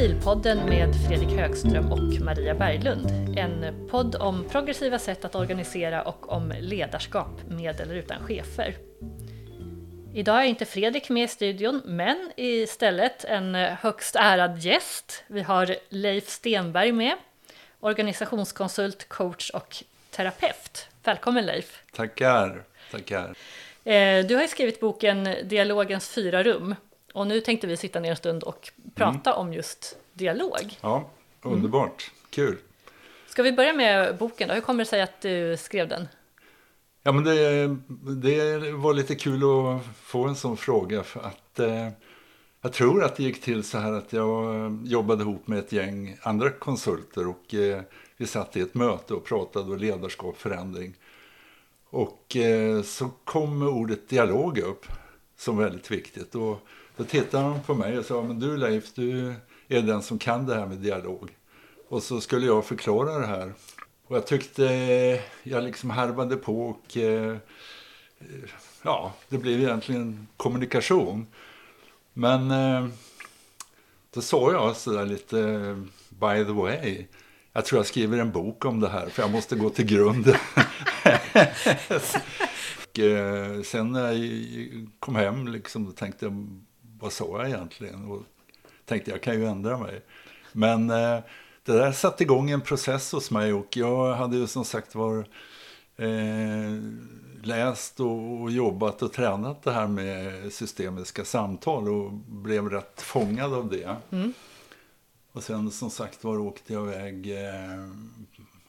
Agilpodden med Fredrik Högström och Maria Berglund. En podd om progressiva sätt att organisera och om ledarskap med eller utan chefer. Idag är inte Fredrik med i studion, men istället en högst ärad gäst. Vi har Leif Stenberg med, organisationskonsult, coach och terapeut. Välkommen Leif! Tackar, tackar. Eh, du har skrivit boken Dialogens fyra rum och nu tänkte vi sitta ner en stund och prata mm. om just dialog. Ja, underbart. Mm. Kul. Ska vi börja med boken då? Hur kommer det sig att du skrev den? Ja, men det, det var lite kul att få en sån fråga. För att, eh, jag tror att det gick till så här att jag jobbade ihop med ett gäng andra konsulter. och eh, Vi satt i ett möte och pratade om ledarskap, förändring. Och eh, så kom ordet dialog upp som väldigt viktigt. Och då tittade han på mig och sa, men du Leif, du är den som kan det här med dialog. Och så skulle jag förklara det här. Och jag tyckte jag liksom harvade på och eh, ja, det blev egentligen kommunikation. Men eh, då sa jag sådär lite eh, by the way. Jag tror jag skriver en bok om det här för jag måste gå till grunden. och, sen när jag kom hem liksom, då tänkte jag vad sa jag egentligen? Och tänkte jag kan ju ändra mig. Men eh, det där satte igång en process hos mig och jag hade ju som sagt var eh, läst och, och, jobbat och tränat det här med systemiska samtal och blev rätt fångad av det. Mm. Och sen som sagt var åkte jag iväg eh,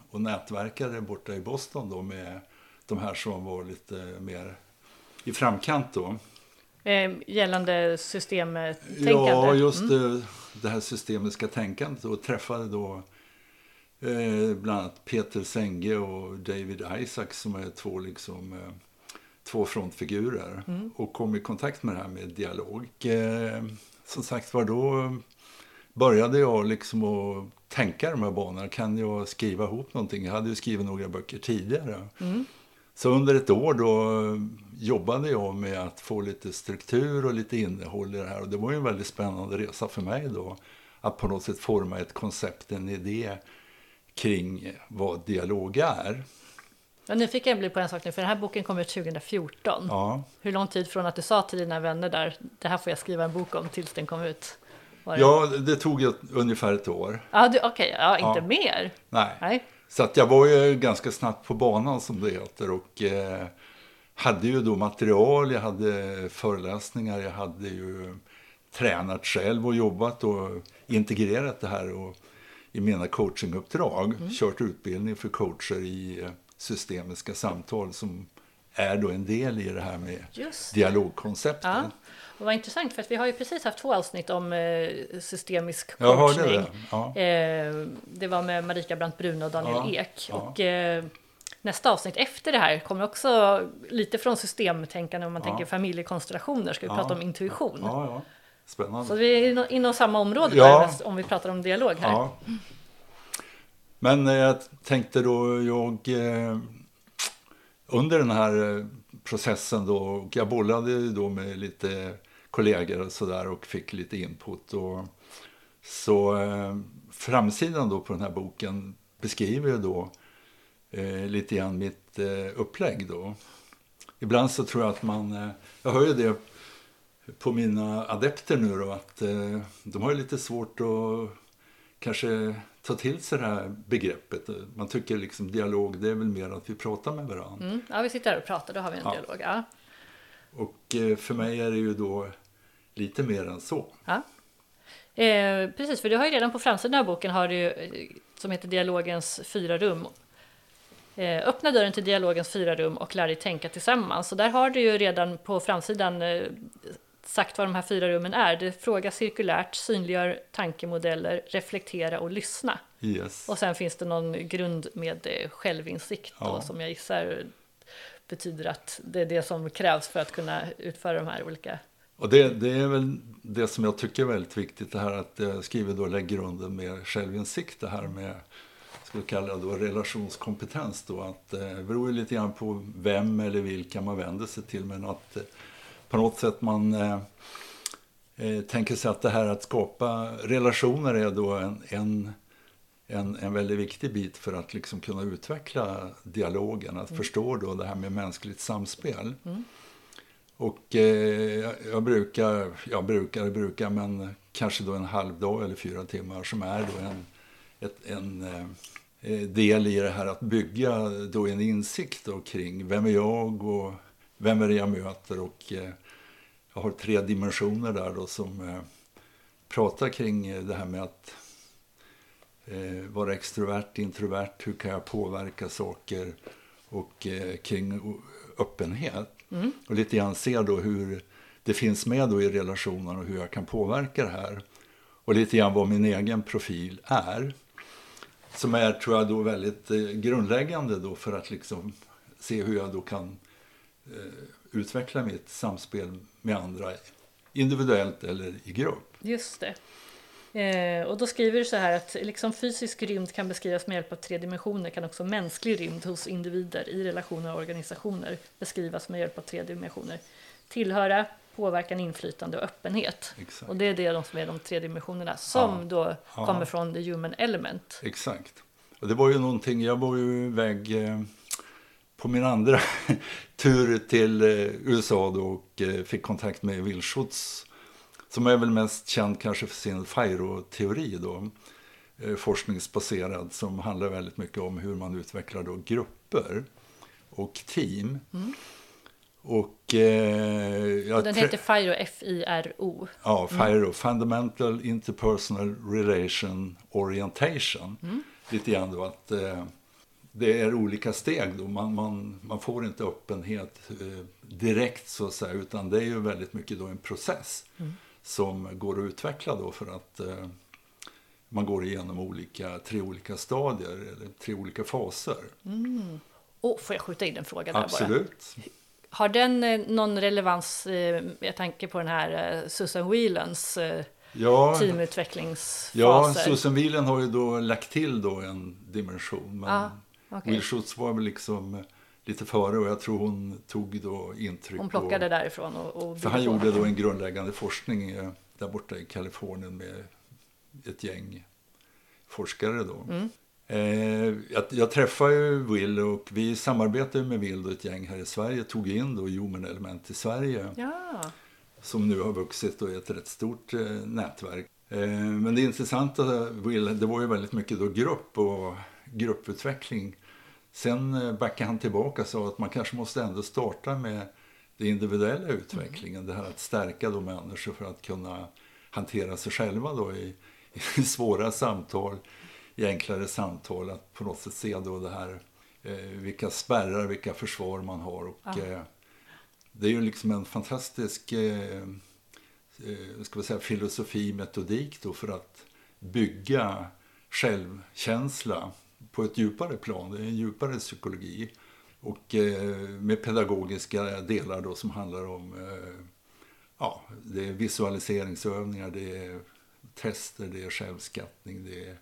och nätverkade borta i Boston då med de här som var lite mer i framkant då. Eh, gällande systemtänkande? Ja, just mm. det, här systemiska tänkandet och träffade då eh, bland annat Peter Senge och David Isaac som är två, liksom, eh, två frontfigurer mm. och kom i kontakt med det här med dialog. Eh, som sagt var då började jag liksom att tänka de här banorna. Kan jag skriva ihop någonting? Jag hade ju skrivit några böcker tidigare. Mm. Så under ett år då jobbade jag med att få lite struktur och lite innehåll i det här. Och det var ju en väldigt spännande resa för mig då. Att på något sätt forma ett koncept, en idé kring vad dialog är. Jag är nyfiken blir på en sak nu, för den här boken kom ut 2014. Ja. Hur lång tid från att du sa till dina vänner där, det här får jag skriva en bok om, tills den kom ut? Det? Ja, det tog ett, ungefär ett år. Ja, Okej, okay, ja, inte ja. mer? Nej. Nej. Så att jag var ju ganska snabbt på banan som det heter och eh, hade ju då material, jag hade föreläsningar, jag hade ju tränat själv och jobbat och integrerat det här och, i mina coachinguppdrag. Mm. Kört utbildning för coacher i eh, systemiska samtal som är då en del i det här med dialogkonceptet. Ja. Och vad intressant för att vi har ju precis haft två avsnitt om eh, systemisk coachning. Det. Ja. Eh, det. var med Marika Brandt Brune och Daniel ja. Ek. Och eh, nästa avsnitt efter det här kommer också lite från systemtänkande om man tänker familjekonstellationer. Ska vi prata om intuition. Spännande. Så vi är inom samma område där, om vi pratar om dialog här. Men eh, jag tänkte då, jag eh, under den här eh, processen då, och jag bollade då med lite kollegor och sådär och fick lite input. Och, så eh, framsidan då på den här boken beskriver då eh, lite grann mitt eh, upplägg då. Ibland så tror jag att man, eh, jag hör ju det på mina adepter nu då att eh, de har ju lite svårt att kanske ta till sig det här begreppet. Man tycker liksom dialog, det är väl mer att vi pratar med varandra. Mm. Ja, vi sitter här och pratar, då har vi en ja. dialog. Ja. Och eh, för mig är det ju då lite mer än så. Ja. Eh, precis, för du har ju redan på framsidan av boken har du, eh, som heter Dialogens fyra rum. Eh, öppna dörren till dialogens fyra rum och lär dig tänka tillsammans. Och där har du ju redan på framsidan eh, sagt vad de här fyra rummen är. Det frågar cirkulärt, synliggör tankemodeller, reflektera och lyssna. Yes. Och sen finns det någon grund med eh, självinsikt då, ja. som jag gissar betyder att det är det som krävs för att kunna utföra de här olika och det, det, är väl det som jag tycker är väldigt viktigt, det här att jag skriver då lägger grunden med självinsikt, det här med vi kalla då relationskompetens då, att eh, det beror ju lite grann på vem eller vilka man vänder sig till, men att eh, på något sätt man eh, eh, tänker sig att det här att skapa relationer är då en, en, en, en väldigt viktig bit för att liksom kunna utveckla dialogen, att mm. förstå då det här med mänskligt samspel. Mm. Och eh, jag brukar, jag brukar, brukar, men kanske då en halv dag eller fyra timmar som är då en, ett, en eh, del i det här att bygga då en insikt då kring vem är jag och vem är det jag möter och eh, jag har tre dimensioner där då som eh, pratar kring det här med att eh, vara extrovert, introvert, hur kan jag påverka saker och eh, kring öppenhet. Mm. Och lite grann se då hur det finns med då i relationen och hur jag kan påverka det här. Och lite grann vad min egen profil är. Som är, tror jag, då väldigt eh, grundläggande då för att liksom se hur jag då kan eh, utveckla mitt samspel med andra individuellt eller i grupp. Just det. Eh, och då skriver du så här att liksom fysisk rymd kan beskrivas med hjälp av tre dimensioner kan också mänsklig rymd hos individer i relationer och organisationer beskrivas med hjälp av tre dimensioner. Tillhöra, påverkan, inflytande och öppenhet. Exakt. Och det är det som är de tre dimensionerna som ja. då ja. kommer från the human element. Exakt. Och det var ju någonting, jag var ju iväg eh, på min andra tur till eh, USA då och eh, fick kontakt med Will Schutz som är väl mest känd kanske för sin FIRO-teori då, eh, forskningsbaserad som handlar väldigt mycket om hur man utvecklar då grupper och team. Mm. Och, eh, och den heter FIRO, F-I-R-O. Ja, FIRO, mm. Fundamental Interpersonal Relation Orientation. Mm. Lite grann då att eh, det är olika steg då. Man, man, man får inte öppenhet eh, direkt så att säga, utan det är ju väldigt mycket då en process. Mm som går att utveckla då för att eh, man går igenom olika, tre olika stadier eller tre olika faser. Mm. Oh, får jag skjuta in en fråga där Absolut. bara? Har den eh, någon relevans, eh, jag tänker på den här eh, Susan Whelans eh, ja, teamutvecklingsfaser? Ja, Susan Whelan har ju då lagt till då en dimension. Men ah, okay. Will Schutz var väl liksom lite före och jag tror hon tog då intryck. Hon plockade och, därifrån och, och För han gjorde då en grundläggande forskning eh, där borta i Kalifornien med ett gäng forskare då. Mm. Eh, jag, jag träffade ju Will och vi samarbetade med Will och ett gäng här i Sverige. Tog in då Human Element i Sverige. Ja. Som nu har vuxit och är ett rätt stort eh, nätverk. Eh, men det intressanta Will, det var ju väldigt mycket då grupp och grupputveckling Sen eh, backade han tillbaka och sa att man kanske måste ändå starta med den individuella utvecklingen. Mm. Det här att stärka då människor för att kunna hantera sig själva då i, i svåra samtal, i enklare samtal. Att på något sätt se då det här, eh, vilka spärrar, vilka försvar man har. Och, eh, det är ju liksom en fantastisk eh, eh ska vi säga, filosofi, metodik då för att bygga självkänsla på ett djupare plan, det är en djupare psykologi. Och eh, med pedagogiska delar då som handlar om eh, ja, det är visualiseringsövningar, det är tester, det är självskattning, det är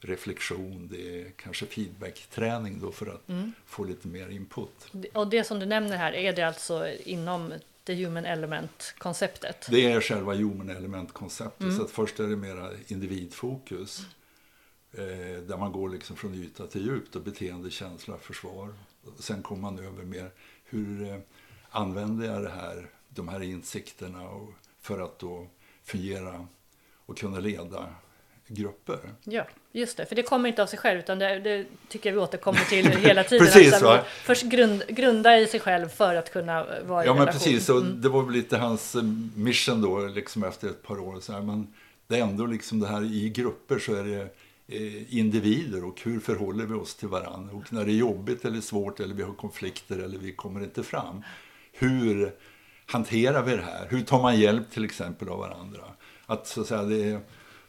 reflektion, det är kanske feedbackträning då för att mm. få lite mer input. Och det som du nämner här, är det alltså inom the human element-konceptet? Det är själva human element-konceptet, mm. så att först är det mera individfokus. Eh, där man går liksom från yta till djup, och beteende, känsla, försvar. Sen kommer man över mer, hur eh, använder jag det här, de här insikterna och, för att då fungera och kunna leda grupper. Ja, just det. För det kommer inte av sig själv utan det, det tycker jag vi återkommer till hela tiden. precis, alltså? Först grund, grunda i sig själv för att kunna vara i Ja, men precis. Och mm. Det var väl lite hans eh, mission då, liksom efter ett par år. Så här, men det är ändå liksom det här i grupper så är det Eh, Eh, individer och hur förhåller vi oss till varandra. Och när det är jobbigt eller svårt eller vi har konflikter eller vi kommer inte fram. Hur hanterar vi det här? Hur tar man hjälp till exempel av varandra? Att så att säga, det är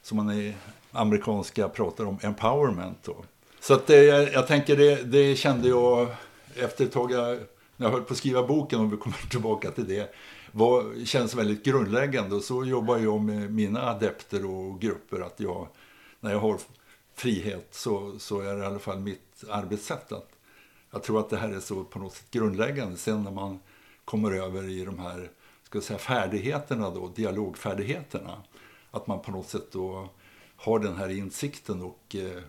som man i amerikanska pratar om empowerment. Då. Så att det, jag tänker det, det kände jag efter ett tag jag, när jag höll på att skriva boken, om vi kommer tillbaka till det, var, känns väldigt grundläggande. Och så jobbar jag med mina adepter och grupper att jag, när jag har frihet så, så är det i alla fall mitt arbetssätt. Att, jag tror att det här är så på något sätt grundläggande. Sen när man kommer över i de här ska säga, färdigheterna då, dialogfärdigheterna. Att man på något sätt då har den här insikten och eh,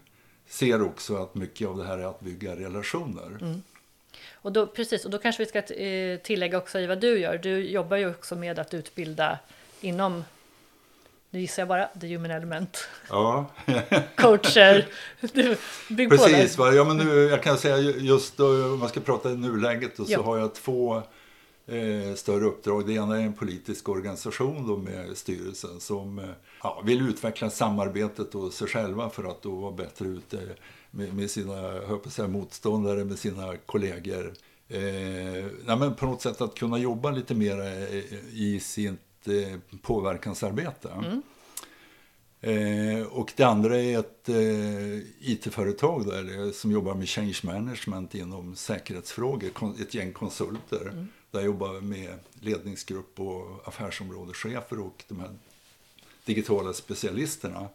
ser också att mycket av det här är att bygga relationer. Mm. Och då, precis, och då kanske vi ska eh, tillägga också i vad du gör. Du jobbar ju också med att utbilda inom, nu gissar jag bara, the human element. Ja. Coacher. Du, bygg Precis, va? Ja, men nu, jag kan säga just då, om man ska prata i nuläget då, så har jag två eh, större uppdrag. Det ena är en politisk organisation då med styrelsen som eh, ja, vill utveckla samarbetet och sig själva för att då vara bättre ute med, med sina jag säga, motståndare, med sina kollegor. Eh, nej, men på något sätt att kunna jobba lite mer i sitt eh, påverkansarbete. Mm. Eh, och det andra är ett eh, IT-företag där, som jobbar med change management inom säkerhetsfrågor, ett gäng konsulter. Mm. Där jag jobbar med ledningsgrupp och affärsområdeschefer och de här digitala specialisterna.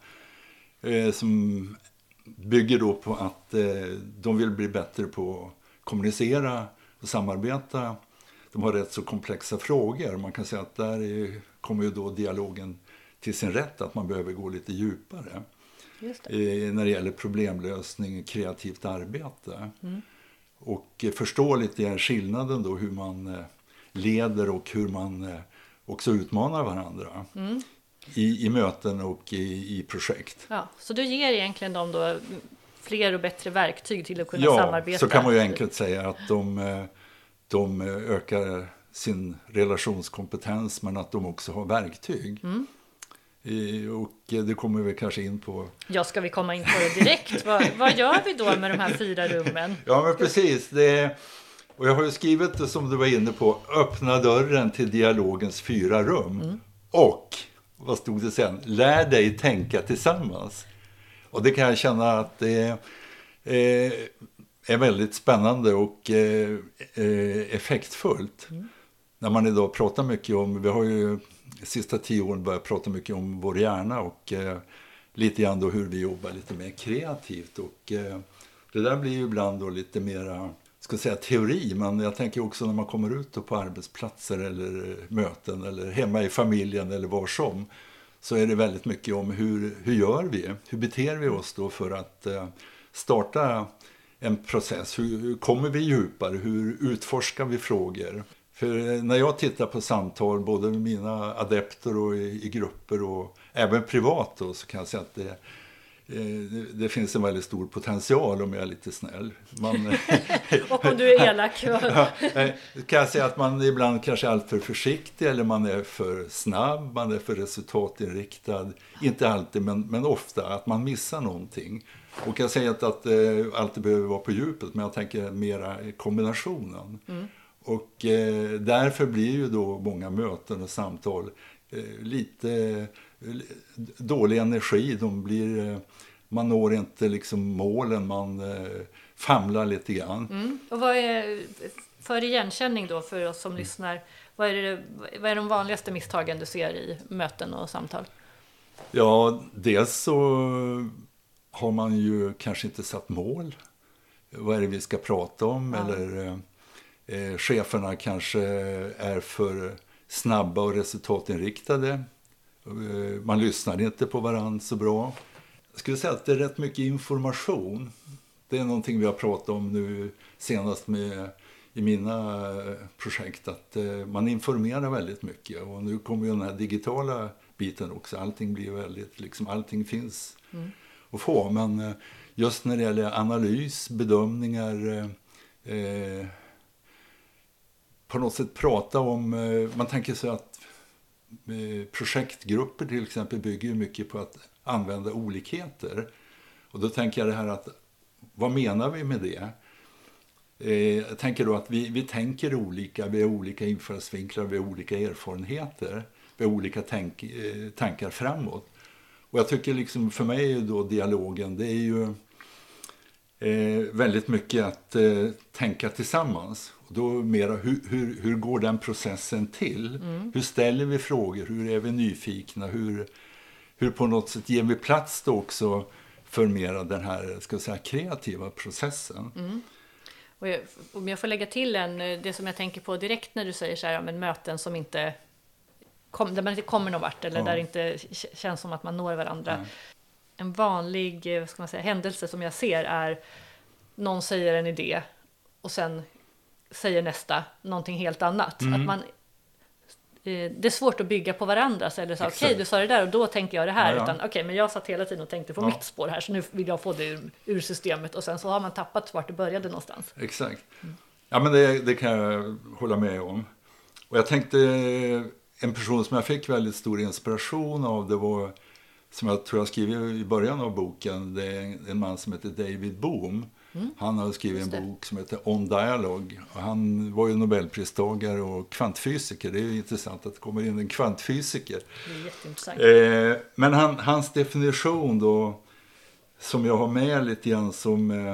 Eh, som bygger då på att eh, de vill bli bättre på att kommunicera och samarbeta. De har rätt så komplexa frågor. Man kan säga att där är, kommer ju då dialogen till sin rätt, att man behöver gå lite djupare. Det. när det gäller problemlösning kreativt arbete. Mm. Och förstå lite skillnaden då hur man eh, leder och hur man eh, också utmanar varandra. Mm. I, i möten och i, i projekt. Ja, så du ger egentligen dem då fler och bättre verktyg till att kunna ja, samarbeta? Ja, så kan man ju enkelt säga att de, eh, de ökar sin relationskompetens men att de också har verktyg. Mm. Och det kommer vi kanske in på. Ja, ska vi komma in på det direkt? vad, vad gör vi då med de här fyra rummen? Ja, men precis. Det, och jag har ju skrivit det som du var inne på, öppna dörren till dialogens fyra rum. Mm. Och, vad stod det sen? Lär dig tänka tillsammans. Och det kan jag känna att det är, är väldigt spännande och eh, effektfullt. Mm. När man idag pratar mycket om, vi har ju de sista tio åren börjat prata mycket om vår hjärna och eh, lite grann då hur vi jobbar lite mer kreativt. Och, eh, det där blir ju ibland då lite mera ska säga teori, men jag tänker också när man kommer ut på arbetsplatser eller möten eller hemma i familjen eller var som så är det väldigt mycket om hur, hur gör vi? Hur beter vi oss då för att eh, starta en process? Hur, hur kommer vi djupare? Hur utforskar vi frågor? För när jag tittar på samtal, både med mina adepter och i, i grupper och även privat då, så kan jag säga att det, eh, det finns en väldigt stor potential om jag är lite snäll. Man, och om du är elak. ja, kan jag säga att man ibland kanske är alltför försiktig eller man är för snabb, man är för resultatinriktad. Inte alltid, men, men ofta att man missar någonting. Och jag säger inte att det alltid behöver vara på djupet, men jag tänker mera kombinationen. Mm. Och eh, därför blir ju då många möten och samtal eh, lite eh, dålig energi. De blir, eh, man når inte liksom målen, man eh, famlar lite grann. Mm. Och vad är, för igenkänning då för oss som mm. lyssnar, vad är, det, vad är de vanligaste misstagen du ser i möten och samtal? Ja, dels så har man ju kanske inte satt mål. Vad är det vi ska prata om? Ja. Eller eh, cheferna kanske är för snabba och resultatinriktade. Eh, man lyssnar inte på varandra så bra. Jag skulle säga att det är rätt mycket information. Det är någonting vi har pratat om nu senast med, i mina eh, projekt. Att eh, man informerar väldigt mycket. Och nu kommer ju den här digitala biten också. Allting blir väldigt, liksom, allting finns mm att få. Men eh, just när det gäller analys, bedömningar, eh, eh på något sätt prata om, eh, man tänker sig att projektgrupper till exempel bygger mycket på att använda olikheter. Och då tänker jag det här att, vad menar vi med det? Jag tänker då att vi, vi tänker olika, vi har olika infallsvinklar, vi har olika erfarenheter, vi har olika tänk, tankar framåt. Och jag tycker liksom, för mig är då dialogen, det är ju eh, väldigt mycket att eh, tänka tillsammans. Då mera, hur, hur, hur går den processen till? Mm. Hur ställer vi frågor? Hur är vi nyfikna? Hur, hur på något sätt ger vi plats då också för mera den här ska säga, kreativa processen? Mm. Och jag, om jag får lägga till en, det som jag tänker på direkt när du säger så här, men möten som inte kom, där man inte kommer någon vart eller Ja. där det inte känns som att man når varandra. Nej. En vanlig eh, vad ska man säga, händelse som jag ser är någon säger en idé och sen säger nästa någonting helt annat. Mm. Att man, eh, det är svårt att bygga på varandra. Så eller så, okej, Exakt. du sa det där och då tänker jag det här. Ja, ja. Utan okej, men jag satt hela tiden och tänkte på Ja. mitt spår här, så nu vill jag få det ur, ur systemet. Och sen så har man tappat vart det började någonstans. Exakt. Ja, men det, det kan jag hålla med om. Och jag tänkte, en person som jag fick väldigt stor inspiration av, det var, som jag tror jag skrev i början av boken, det är en man som heter David Bohm. Han har skrivit en bok som heter On Dialogue. Och han var ju Nobelpristagare och kvantfysiker. Det är intressant att det kommer in en kvantfysiker. Det är jätteintressant. Eh, men han, hans definition då, som jag har med lite grann som eh,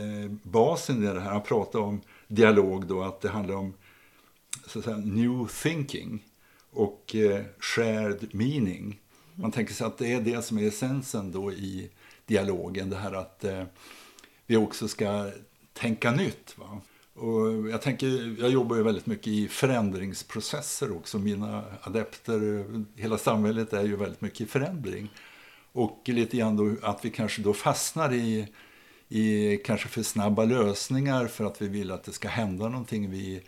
eh, basen i det här, han pratar om dialog då, att det handlar om så att säga, new thinking och eh, shared meaning. Man tänker sig att det är det som är essensen då i dialogen, det här att eh, vi också ska tänka nytt. Va? Och jag, tänker, jag jobbar ju väldigt mycket i förändringsprocesser också. Mina adepter, hela samhället är ju väldigt mycket i förändring. Och lite grann då att vi kanske då fastnar i, i kanske för snabba lösningar för att vi vill att det ska hända någonting. Vi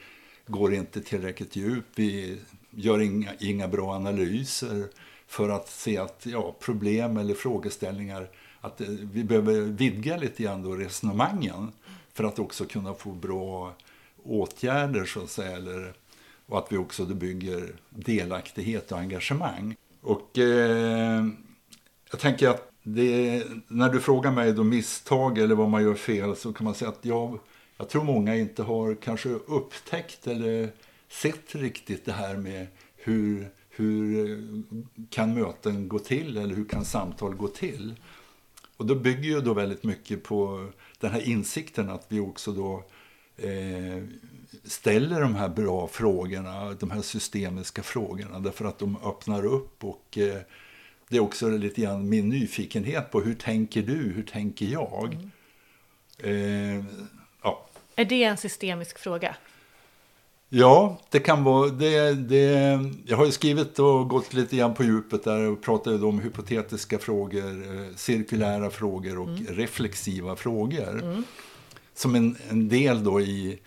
går inte tillräckligt djupt. vi gör inga, inga bra analyser för att se att ja, problem eller frågeställningar, att eh, vi behöver vidga lite grann då resonemangen för att också kunna få bra åtgärder så att säga, eller, och att vi också då bygger delaktighet och engagemang. Och eh, jag tänker att det, när du frågar mig då misstag eller vad man gör fel så kan man säga att jag, jag tror många inte har kanske upptäckt eller sett riktigt det här med hur, hur kan möten gå till eller hur kan samtal gå till. Och då bygger ju då väldigt mycket på den här insikten att vi också då eh, ställer de här bra frågorna, de här systemiska frågorna, därför att de öppnar upp och eh, det är också lite grann min nyfikenhet på hur tänker du, hur tänker jag? Eh, ja. Är det en systemisk fråga? Ja, det kan vara. Det, det, jag har ju skrivit och gått lite grann på djupet där och pratat om hypotetiska frågor, eh, cirkulära frågor och reflexiva frågor. Som en, en del då i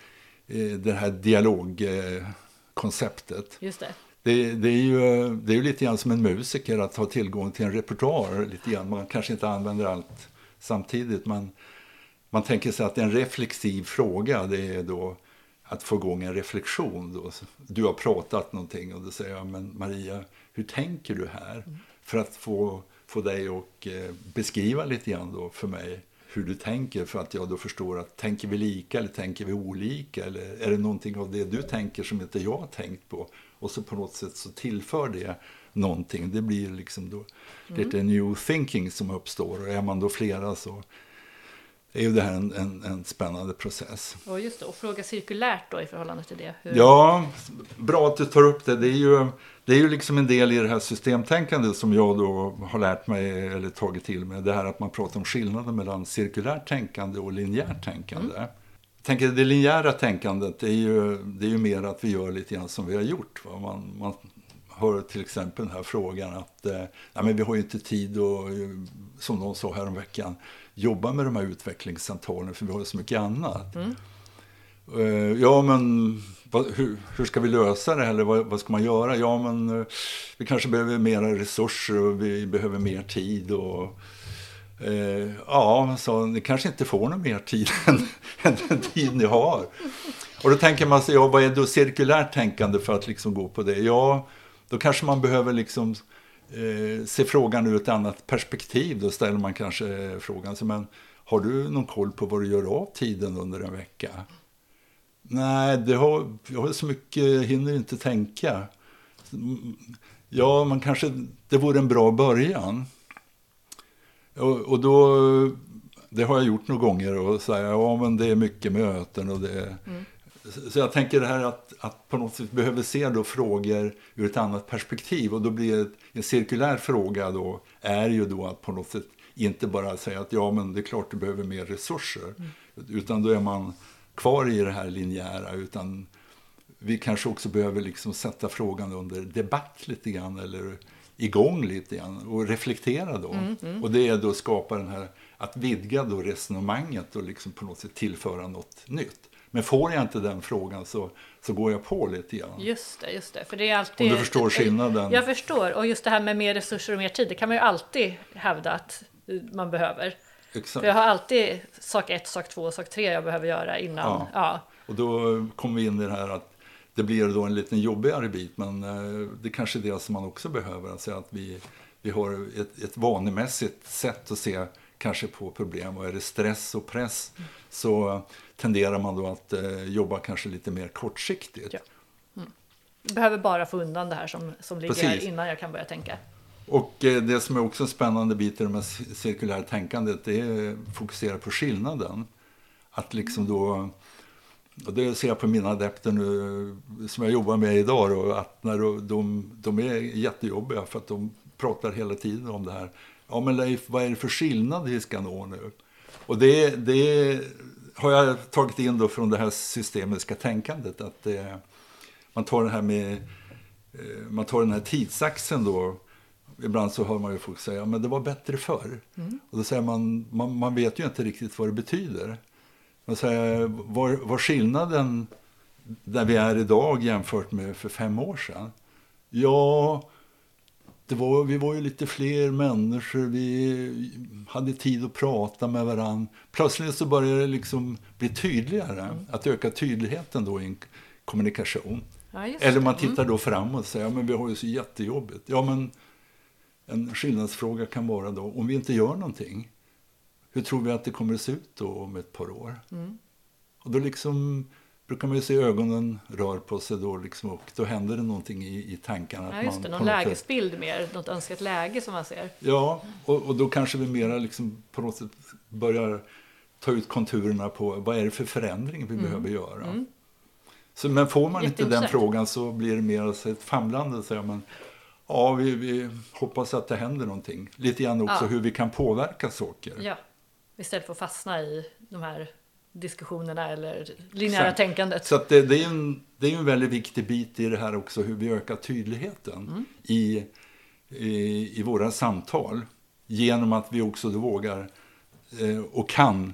det här dialogkonceptet. Just det. Det, det, är ju, det är ju lite grann som en musiker att ha tillgång till en repertoar. Lite grann. Man kanske inte använder allt samtidigt. Man, man tänker sig att en reflexiv fråga det är då att få igång en reflektion. Då. Du har pratat någonting och då säger jag, men Maria, hur tänker du här? För att få, få dig att eh, beskriva lite grann då för mig hur du tänker för att jag då förstår att tänker vi lika eller tänker vi olika eller är det någonting av det du tänker som inte jag har tänkt på och så på något sätt så tillför det någonting. Det blir liksom då lite new thinking som uppstår och är man då flera så är ju det här en, en, en spännande process. Och just det, och fråga cirkulärt då i förhållande till det. Hur... Ja, bra att du tar upp det. Det är ju, det är ju liksom en del i det här systemtänkandet som jag då har lärt mig eller tagit till mig. Det här att man pratar om skillnaden mellan cirkulärt tänkande och linjärt tänkande. Jag tänker det linjära tänkandet det är, ju, det är ju mer att vi gör lite grann som vi har gjort. Va? Man, man hör till exempel den här frågan att eh, nej, men vi har ju inte tid eh, som någon sa häromveckan, jobba med de här utvecklingssamtalen för vi har så mycket annat. Eh, Ja, men vad, hur, hur ska vi lösa det? Eller vad, vad ska man göra? Ja, men eh, vi kanske behöver mera resurser och vi behöver mer tid. Och, eh, ja, så ni kanske inte får någon mer tid än, än den tid ni har. Och då tänker man sig, ja, vad är då cirkulärt tänkande för att liksom gå på det? Ja, då kanske man behöver liksom eh, se frågan ur ett annat perspektiv. Då ställer man kanske frågan, sig, men har du någon koll på vad du gör av tiden under en vecka? Nej, det har, jag har så mycket, hinner inte tänka. Ja, man kanske, det vore en bra början. Och, och då, det har jag gjort några gånger och säga, ja men det är mycket möten och det så- så jag tänker det här att, att på något sätt behöver se då frågor ur ett annat perspektiv och då blir det en cirkulär fråga då är ju då att på något sätt inte bara säga att ja men det är klart du behöver mer resurser utan då är man kvar i det här linjära utan vi kanske också behöver liksom sätta frågan under debatt lite grann eller igång lite grann och reflektera då. Mm, mm. Och det är då att skapa den här, att vidga då resonemanget och liksom på något sätt tillföra något nytt. Men får jag inte den frågan så, så går jag på lite grann. Just det, just det. För det är alltid... Om du förstår skillnaden. Jag förstår. Och just det här med mer resurser och mer tid, det kan man ju alltid hävda att man behöver. Exakt. För jag har alltid sak ett, sak två och sak tre jag behöver göra innan. Ja. Ja. Och då kommer vi in i det här att det blir då en liten jobbigare bit, men eh, det kanske är det som man också behöver. Alltså att vi, vi har ett, ett vanemässigt sätt att se kanske på problem. Och är det stress och press så tenderar man då att eh, jobba kanske lite mer kortsiktigt. Ja. Jag behöver bara få undan det här som, som ligger här Precis. innan jag kan börja tänka. Och eh, det som är också en spännande bit i det här cir- cirkulära tänkandet det är att fokusera på skillnaden. Att liksom då, och det ser jag på mina adepter nu som jag jobbar med idag då, att när de, de, de är jättejobbiga för att de pratar hela tiden om det här. Ja men Leif, vad är det för skillnad vi ska nå nu? Och det, det har jag tagit in då från det här systemiska tänkandet att det, man tar det här med eh, man tar den här tidsaxeln då. Ibland så hör man ju folk säga men det var bättre förr. Och då säger man, man, man vet ju inte riktigt vad det betyder. Man säger, var, var skillnaden där vi är idag jämfört med för fem år sedan? Ja, det var, vi var ju lite fler människor, vi hade tid att prata med varandra. Plötsligt så började det liksom bli tydligare, att öka tydligheten då i en kommunikation. Ja, Eller man tittar då framåt och säger, ja men vi har ju så jättejobbigt. Ja men en skillnadsfråga kan vara då, om vi inte gör någonting, hur tror vi att det kommer att se ut då om ett par år? Mm. Och då liksom brukar man ju se ögonen rör på sig då liksom, och då händer det någonting i, i tankarna. Ja, just det. Någon något sätt- lägesbild mer, något önskat läge som man ser. Ja, och, och då kanske vi mera liksom på något sätt börjar ta ut konturerna på vad är det för förändring vi behöver göra. Mm. Så, men får man inte den frågan så blir det mer ett famlande. Så man, ja, vi, vi hoppas att det händer någonting. Lite grann också Ja. hur vi kan påverka saker. Ja. Istället för att fastna i de här diskussionerna eller linjära Exakt. tänkandet. Så det, det, är en, det är en väldigt viktig bit i det här också, hur vi ökar tydligheten Mm. i, i, i våra samtal. Genom att vi också då vågar eh, och kan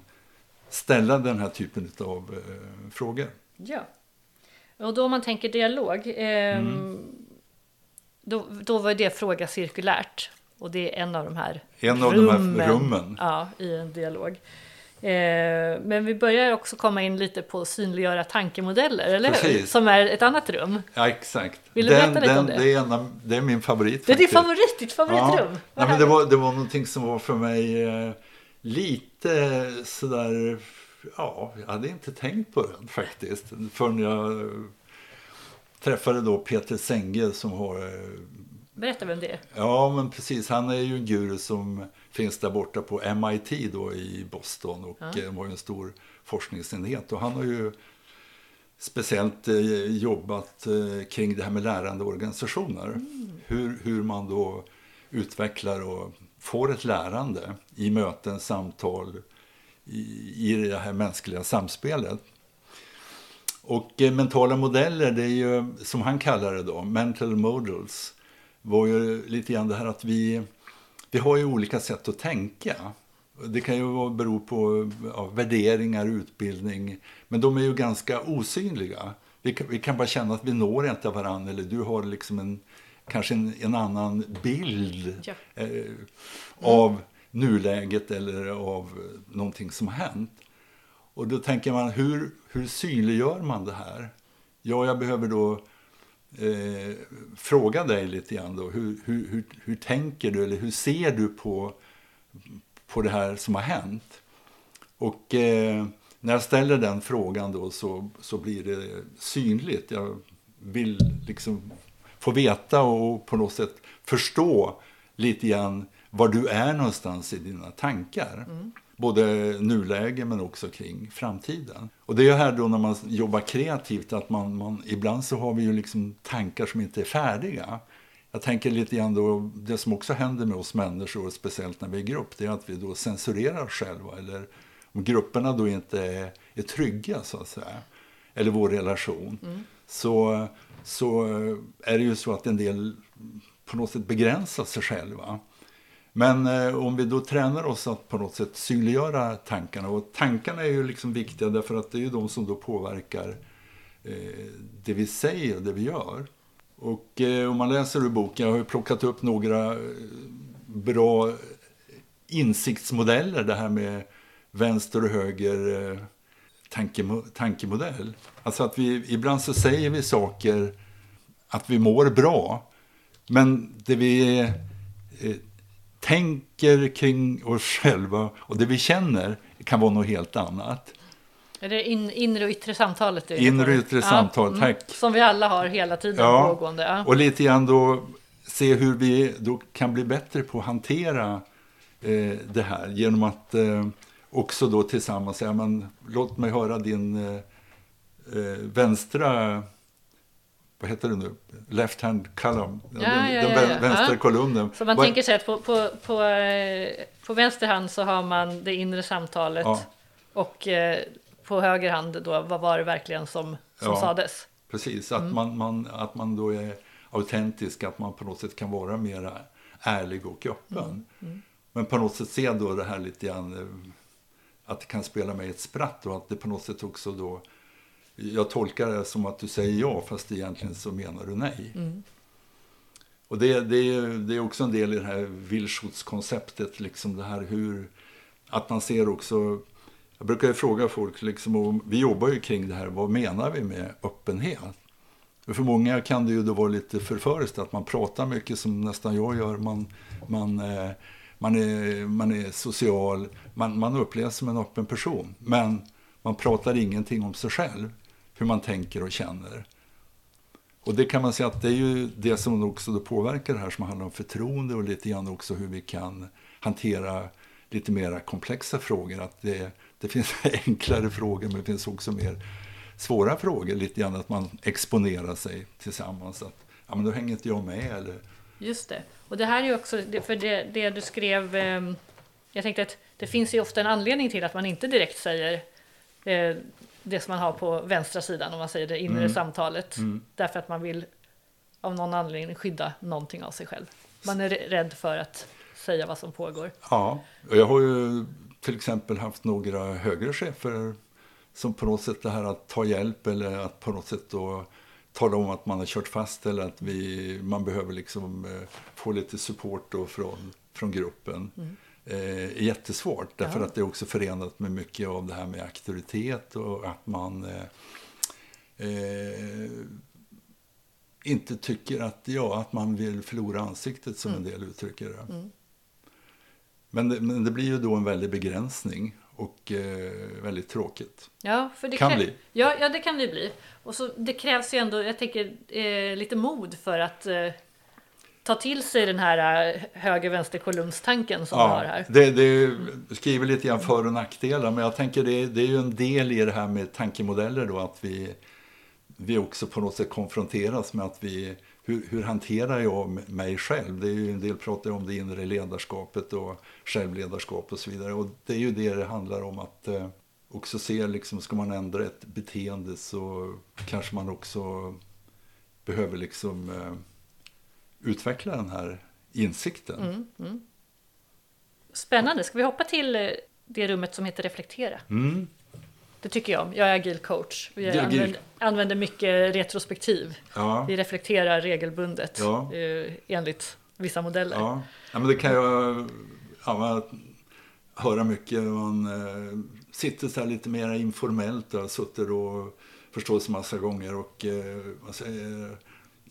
ställa den här typen av eh, frågor. Ja. Och då om man tänker dialog, ehm, Mm. då, då var det fråga cirkulärt. Och det är en av de här En av de här rummen. Ja, i en dialog. Eh, men vi börjar också komma in lite på synliggöra tankemodeller, eller hur? Precis. Som är ett annat rum. Ja, exakt. Vill du berätta lite om det? Det är, en av, det är min favorit. Det är din favorit, ditt favoritrum. Ja. Nej, men det, var, det var någonting som var för mig eh, lite sådär... Ja, jag hade inte tänkt på det faktiskt. Förrän jag eh, träffade då Peter Senge som har... eh, Berätta vem det är. Ja, men precis. Han är ju en guru som finns där borta på MIT då i Boston och Ja. eh, var ju en stor forskningsenhet. Och han har ju speciellt eh, jobbat eh, kring det här med lärande organisationer. Hur, hur man då utvecklar och får ett lärande i möten, samtal, i, i det här mänskliga samspelet. Och eh, mentala modeller, det är ju som han kallar det då, mental models, var ju lite grann det här att vi, vi har ju olika sätt att tänka. Det kan ju bero på ja, värderingar, utbildning, men de är ju ganska osynliga. Vi kan, vi kan bara känna att vi når inte varandra eller du har liksom en, kanske en, en annan bild Ja. eh, av nuläget eller av någonting som har hänt. Och då tänker man, hur, hur synliggör man det här? Ja, jag behöver då eh, fråga dig lite grann då. Hur, hur, hur, hur tänker du eller hur ser du på, på det här som har hänt? Och eh, när jag ställer den frågan då så, så blir det synligt. Jag vill liksom få veta och på något sätt förstå lite grann var du är någonstans i dina tankar. Mm. Både nuläge men också kring framtiden. Och det är ju här då när man jobbar kreativt att man, man ibland så har vi ju liksom tankar som inte är färdiga. Jag tänker lite grann då, det som också händer med oss människor, speciellt när vi är i grupp, det är att vi då censurerar oss själva. Eller om grupperna då inte är, är trygga så att säga, eller vår relation. så, så är det ju så att en del på något sätt begränsar sig själva. Men eh, om vi då tränar oss att på något sätt synliggöra tankarna. Och tankarna är ju liksom viktiga därför att det är ju de som då påverkar eh, det vi säger och det vi gör. Och eh, om man läser ur boken, jag har ju plockat upp några eh, bra insiktsmodeller. Det här med vänster och höger eh, tankemo tankemodell. Alltså att vi, ibland så säger vi saker att vi mår bra. Men det vi eh, tänker kring oss själva och det vi känner kan vara något helt annat. Är det in, inre och yttre samtalet? Du inre och yttre ja, samtal, mm. tack. Som vi alla har hela tiden ja, pågående. Ja. Och lite grann då se hur vi då kan bli bättre på att hantera eh, det här genom att eh, också då tillsammans säga, men låt mig höra din eh, eh vänstra vad heter det nu? Left hand column. Ja, den, ja, ja, den vänstra kolumnen. Så man Vad... tänker sig att på, på, på, eh, på, vänster hand så har man det inre samtalet och eh, på höger hand då, vad var det verkligen som, som sades? Precis, att, mm. man, man, att man då är autentisk, att man på något sätt kan vara mer ärlig och öppen. Mm. Mm. Men på något sätt se då det här lite grann, eh, att det kan spela mig ett spratt och att det på något sätt också då jag tolkar det som att du säger ja fast egentligen så menar du nej. Mm. Och det, det, är, det är också en del i det här Wilschutzkonceptet, liksom det här hur, att man ser också, jag brukar ju fråga folk, liksom, och vi jobbar ju kring det här, vad menar vi med öppenhet? För många kan det ju då vara lite förföriskt att man pratar mycket som nästan jag gör, man, man, eh, man, är, man är social, man, man upplevs som en öppen person, men man pratar ingenting om sig själv hur man tänker och känner. Och det kan man säga att det är ju det som också påverkar det här som handlar om förtroende och lite grann också hur vi kan hantera lite mer komplexa frågor. Att det, det finns enklare frågor men det finns också mer svåra frågor. Lite grann att man exponerar sig tillsammans. Att, ja men då hänger inte jag med eller... Just det. Och det här är ju också, för det, det du skrev, ehm, jag tänkte att det finns ju ofta en anledning till att man inte direkt säger eh, det som man har på vänstra sidan, om man säger det inre mm. samtalet. Mm. Därför att man vill av någon anledning skydda någonting av sig själv. Man är rädd för att säga vad som pågår. Ja, och jag har ju till exempel haft några högre chefer som på något sätt det här att ta hjälp eller att på något sätt då tala om att man har kört fast eller att vi, man behöver liksom eh, få lite support då från, från gruppen. Mm eh, jättesvårt. Därför ja. att det är också förenat med mycket av det här med auktoritet och att man eh, eh, inte tycker att, ja, att man vill förlora ansiktet som mm. en del uttrycker det. Mm. Men, det. Men det blir ju då en väldig begränsning och eh, väldigt tråkigt. Ja, för det kan bli. Ja, ja, det kan det bli. Och så det krävs ju ändå, jag tänker, eh, lite mod för att eh, ta till sig den här äh, höger-vänster-kolumnstanken som ja, du har här. Det, det skriver lite grann för och nackdelar, men jag tänker det, det är ju en del i det här med tankemodeller då, att vi, vi också på något sätt konfronteras med att vi, hur, hur hanterar jag mig själv? Det är ju en del pratar om det inre ledarskapet och självledarskap och så vidare. Och det är ju det det handlar om att eh, också se, liksom, ska man ändra ett beteende så kanske man också behöver liksom eh, utveckla den här insikten. Mm, mm. Spännande. Ska vi hoppa till eh, det rummet som heter reflektera? Mm. Det tycker jag om. Jag är agil coach. Jag använder, använder, mycket retrospektiv. Ja. Vi reflekterar regelbundet ja. eh, enligt vissa modeller. Ja. ja, men det kan jag ja, höra mycket. Man eh, sitter så här lite mer informellt och har suttit och förstås massa gånger och man säger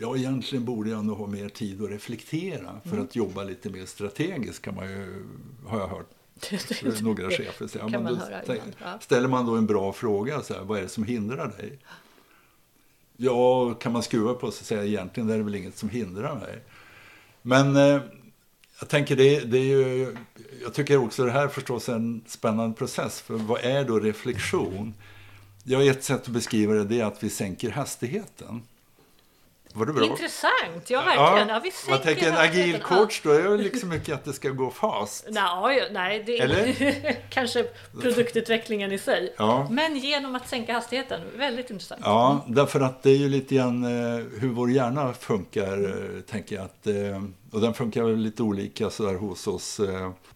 Ja, egentligen borde jag nog ha mer tid att reflektera för mm. att jobba lite mer strategiskt kan man ju, har jag hört några chefer säga. Kan man ja. Ställer man då en bra fråga, så här, vad är det som hindrar dig? Ja, kan man skruva på sig och säga egentligen är det väl inget som hindrar mig. Men eh, jag tänker det, det är ju, jag tycker också det här förstås är en spännande process. För vad är då reflektion? Ja, ett sätt att beskriva det är att vi sänker hastigheten. Var det bra? Intressant, ja verkligen. Ja, vi man tänker en agil coach, då är det liksom mycket att det ska gå fast. Nej, nej det är Eller? kanske produktutvecklingen i sig. Ja. Men genom att sänka hastigheten, väldigt intressant. Ja, därför att det är ju lite grann eh, hur vår hjärna funkar, eh, tänker jag. Att, eh, och den funkar väl lite olika sådär hos oss.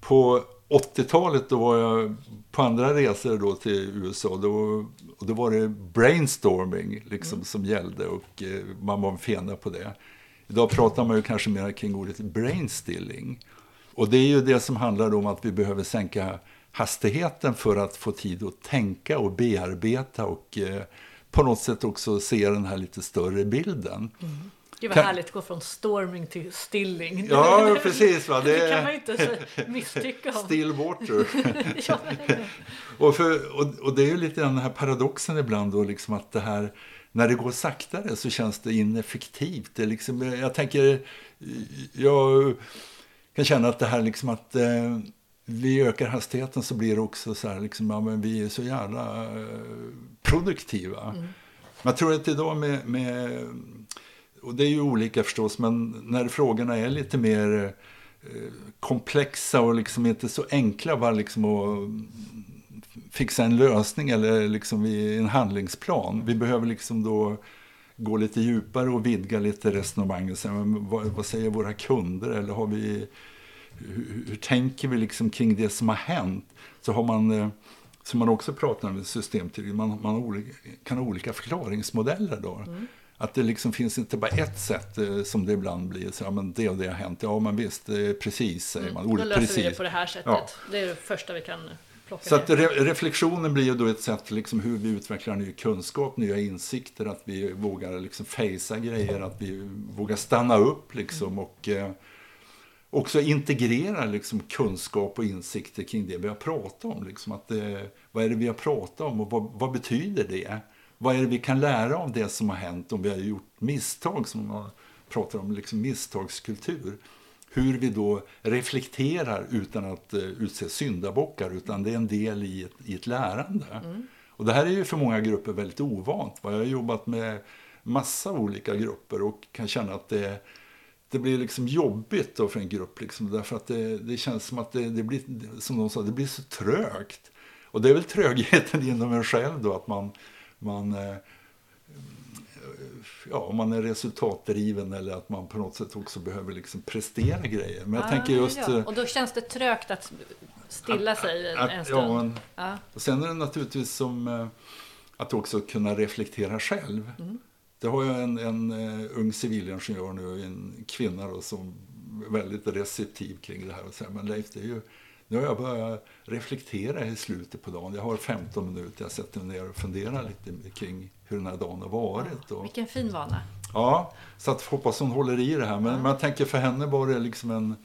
På 80-talet då var jag på andra resor då till USA. Då, och då var det brainstorming liksom, mm. som gällde och eh, man var fena på det. Idag pratar man ju kanske mer kring ordet brainstilling. Och det är ju det som handlar om att vi behöver sänka hastigheten för att få tid att tänka och bearbeta och eh, på något sätt också se den här lite större bilden. Mm. Gud vad kan... härligt att gå från storming till stilling. Ja, precis. Va? Det, det kan man ju inte misstycka om. Still water. ja, och, för, och, och, det är ju lite den här paradoxen ibland då, liksom att det här, när det går saktare så känns det ineffektivt. Det liksom, jag tänker, jag kan känna att det här liksom att eh, vi ökar hastigheten så blir det också så här, liksom, ja, men vi är så jävla eh, produktiva. Mm. Jag tror att idag med, med och det är ju olika förstås, men när frågorna är lite mer eh, komplexa och liksom inte så enkla bara liksom att fixa en lösning eller liksom en handlingsplan. Vi behöver liksom då gå lite djupare och vidga lite resonemanget. Vad, vad säger våra kunder? Eller har vi, hur, hur, tänker vi liksom kring det som har hänt? Så har man, eh, som man också pratar om i systemteori, man, man olika, kan ha olika förklaringsmodeller då. Mm. Att det liksom finns inte bara ett sätt eh, som det ibland blir. Så, ja, men det och det har hänt. Ja, men visst, precis säger man. Mm, då löser precis. vi det på det här sättet. Ja. Det är det första vi kan plocka Så re reflektionen blir ju då ett sätt liksom hur vi utvecklar ny kunskap, nya insikter. Att vi vågar liksom fejsa grejer, att vi vågar stanna upp liksom. Mm. Och eh, också integrera liksom kunskap och insikter kring det vi har pratat om. Liksom. Att, eh, vad är det vi har pratat om och vad, vad betyder det? Vad är det vi kan lära av det som har hänt om vi har gjort misstag som man pratar om, liksom misstagskultur. Hur vi då reflekterar utan att uh, utse syndabockar utan det är en del i ett, i ett lärande. Mm. Och det här är ju för många grupper väldigt ovant. Jag har jobbat med massa olika grupper och kan känna att det, det blir liksom jobbigt för en grupp. Liksom, därför att det, det känns som att det, det, blir, som de sa, det blir så trögt. Och det är väl trögheten inom en själv då, att man man eh, ja, man är resultatdriven eller att man på något sätt också behöver liksom prestera grejer. Men jag ah, tänker just... Ja. Eh, och då känns det trögt att stilla att, sig en, att, stund. Ja, men, ah. och sen är det naturligtvis som eh, att också kunna reflektera själv. Mm. Det har jag en, en ung civilingenjör nu, en kvinna då, som är väldigt receptiv kring det här och säger, men Leif, det är ju nu har jag börjat reflektera i slutet på dagen. Jag har 15 minuter, jag sätter mig ner och funderar lite kring hur den här dagen har varit. Och, Vilken fin vana. Ja, så att hoppas hon håller i det här. Men, ja. men jag tänker för henne var det liksom en,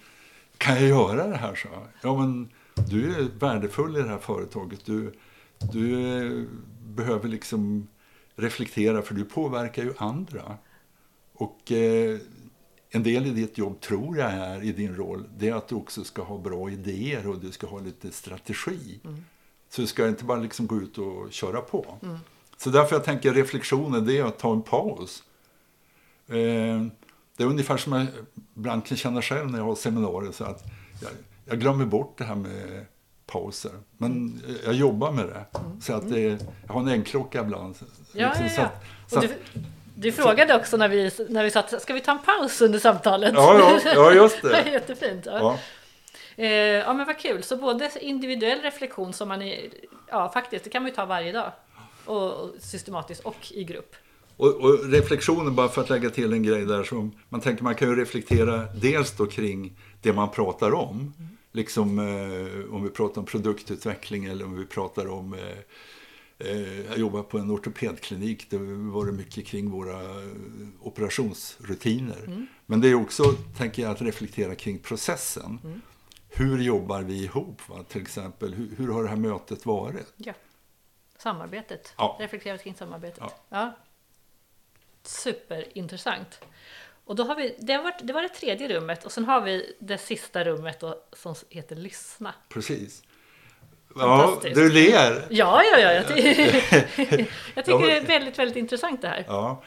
kan jag göra det här? så? Ja, men du är värdefull i det här företaget. Du, du behöver liksom reflektera för du påverkar ju andra. Och eh, en del i ditt jobb tror jag är i din roll, det är att du också ska ha bra idéer och du ska ha lite strategi. Mm. Så du ska inte bara liksom gå ut och köra på. Mm. Så därför jag tänker reflektionen, det är att ta en paus. Eh, det är ungefär som jag ibland kan känna själv när jag har seminarier. Så att jag, jag glömmer bort det här med pauser. Men mm. jag jobbar med det. Mm. Så att det, jag har en äggklocka ibland. Ja, liksom, ja, ja. Så att, så att, du frågade också när vi, när vi sa ska vi ta en paus under samtalet? Ja, ja, ja just det. det jättefint. Ja. Ja. Eh, ja men vad kul, så både individuell reflektion som man är, ja faktiskt, det kan man ju ta varje dag. Och, och systematiskt och i grupp. Och, och, reflektionen, bara för att lägga till en grej där, som man tänker man kan ju reflektera dels då kring det man pratar om. Mm. Liksom eh, om vi pratar om produktutveckling eller om vi pratar om Eh, jag jobbar på en ortopedklinik. Det var det mycket kring våra eh, operationsrutiner. Mm. Men det är också, tänker jag, att reflektera kring processen. Mm. Hur jobbar vi ihop? Va? Till exempel, hur, hur, har det här mötet varit? Ja. Samarbetet. Ja. Reflektera kring samarbetet. Ja. ja. Superintressant. Och då har vi, det, varit, det var det tredje rummet och sen har vi det sista rummet då, som heter Lyssna. Precis. Ja, du ler. Ja, ja, ja. Jag, jag tycker det är väldigt, väldigt intressant det här. Ja,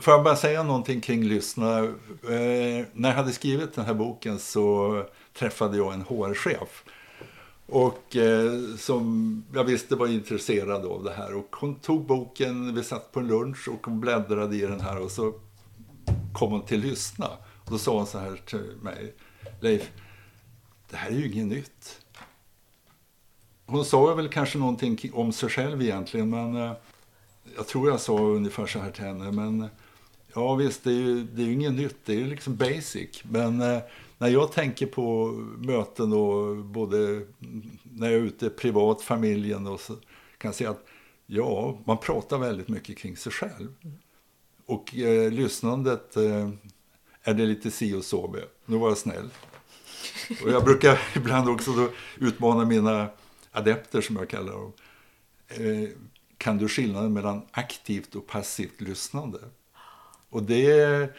Får jag bara säga någonting kring lyssna? Eh, när jag hade skrivit den här boken så träffade jag en HR-chef. Och eh, som jag visste var intresserad av det här. Och hon tog boken, vi satt på en lunch och hon bläddrade i den här och så kom hon till lyssna. Och då sa hon så här till mig, Leif, det här är ju inget nytt. Hon sa väl kanske någonting om sig själv egentligen, men eh, jag tror jag sa ungefär så här till henne. Men eh, ja visst, det är ju, det är ju inget nytt, det är ju liksom basic. Men eh, när jag tänker på möten då, både när jag är ute privat, familjen och så kan jag säga att ja, man pratar väldigt mycket kring sig själv. Och eh, lyssnandet eh, är det lite si och så med. Nu var jag snäll. Och jag brukar ibland också då utmana mina adepter som jag kallar dem. Eh, kan du skillnaden mellan aktivt och passivt lyssnande? Och det är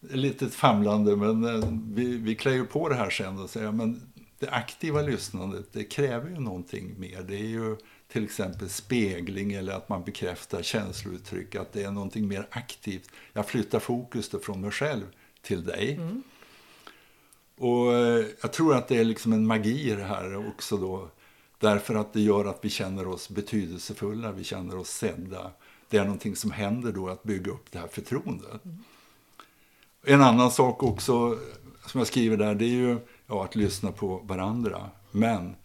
lite famlande men eh, vi, vi klär ju på det här sen och säger men det aktiva lyssnandet det kräver ju någonting mer. Det är ju till exempel spegling eller att man bekräftar känslouttryck, att det är någonting mer aktivt. Jag flyttar fokus från mig själv till dig. Mm. Och eh, jag tror att det är liksom en magi i det här också då. Därför att det gör att vi känner oss betydelsefulla, vi känner oss sedda. Det är någonting som händer då att bygga upp det här förtroendet. Mm. En annan sak också som jag skriver där, det är ju ja, att lyssna på varandra. Men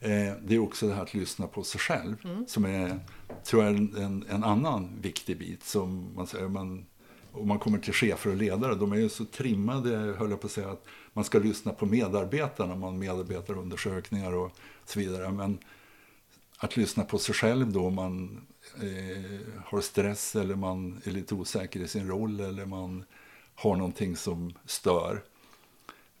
eh, det är också det här att lyssna på sig själv. Mm. Som är, tror jag, en, en annan viktig bit. Som man säger, man, om man kommer till chefer och ledare, de är ju så trimmade, höll jag på att säga, att man ska lyssna på medarbetarna, man medarbetarundersökningar och så vidare. Men att lyssna på sig själv då man eh, har stress eller man är lite osäker i sin roll eller man har någonting som stör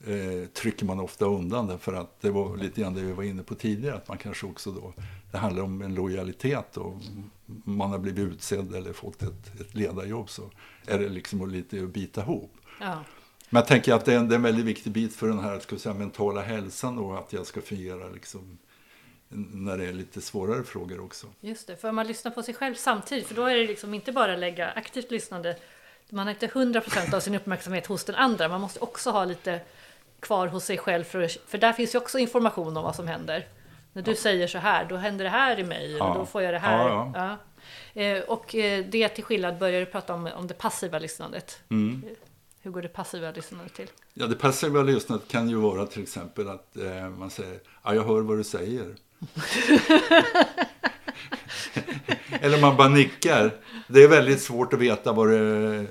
eh, trycker man ofta undan det för att det var lite grann det vi var inne på tidigare att man kanske också då det handlar om en lojalitet och man har blivit utsedd eller fått ett, ett ledarjobb så är det liksom lite att bita ihop. Ja. Men jag tänker att det är, en, det är en väldigt viktig bit för den här ska säga, mentala hälsan och att jag ska fungera liksom när det är lite svårare frågor också. Just det, för man lyssnar på sig själv samtidigt, för då är det liksom inte bara lägga aktivt lyssnande, man har inte 100% av sin uppmärksamhet hos den andra, man måste också ha lite kvar hos sig själv, för, för där finns ju också information om vad som händer. När du ja. säger så här, då händer det här i mig, ja. och då får jag det här. Ja, eh, och eh, det till skillnad börjar du prata om, om det passiva lyssnandet. Mm. Hur går det passiva lyssnandet till? Ja, det passiva lyssnandet kan ju vara till exempel att eh, man säger ja, jag hör vad du säger. Eller man bara nickar. Det är väldigt svårt att veta vad det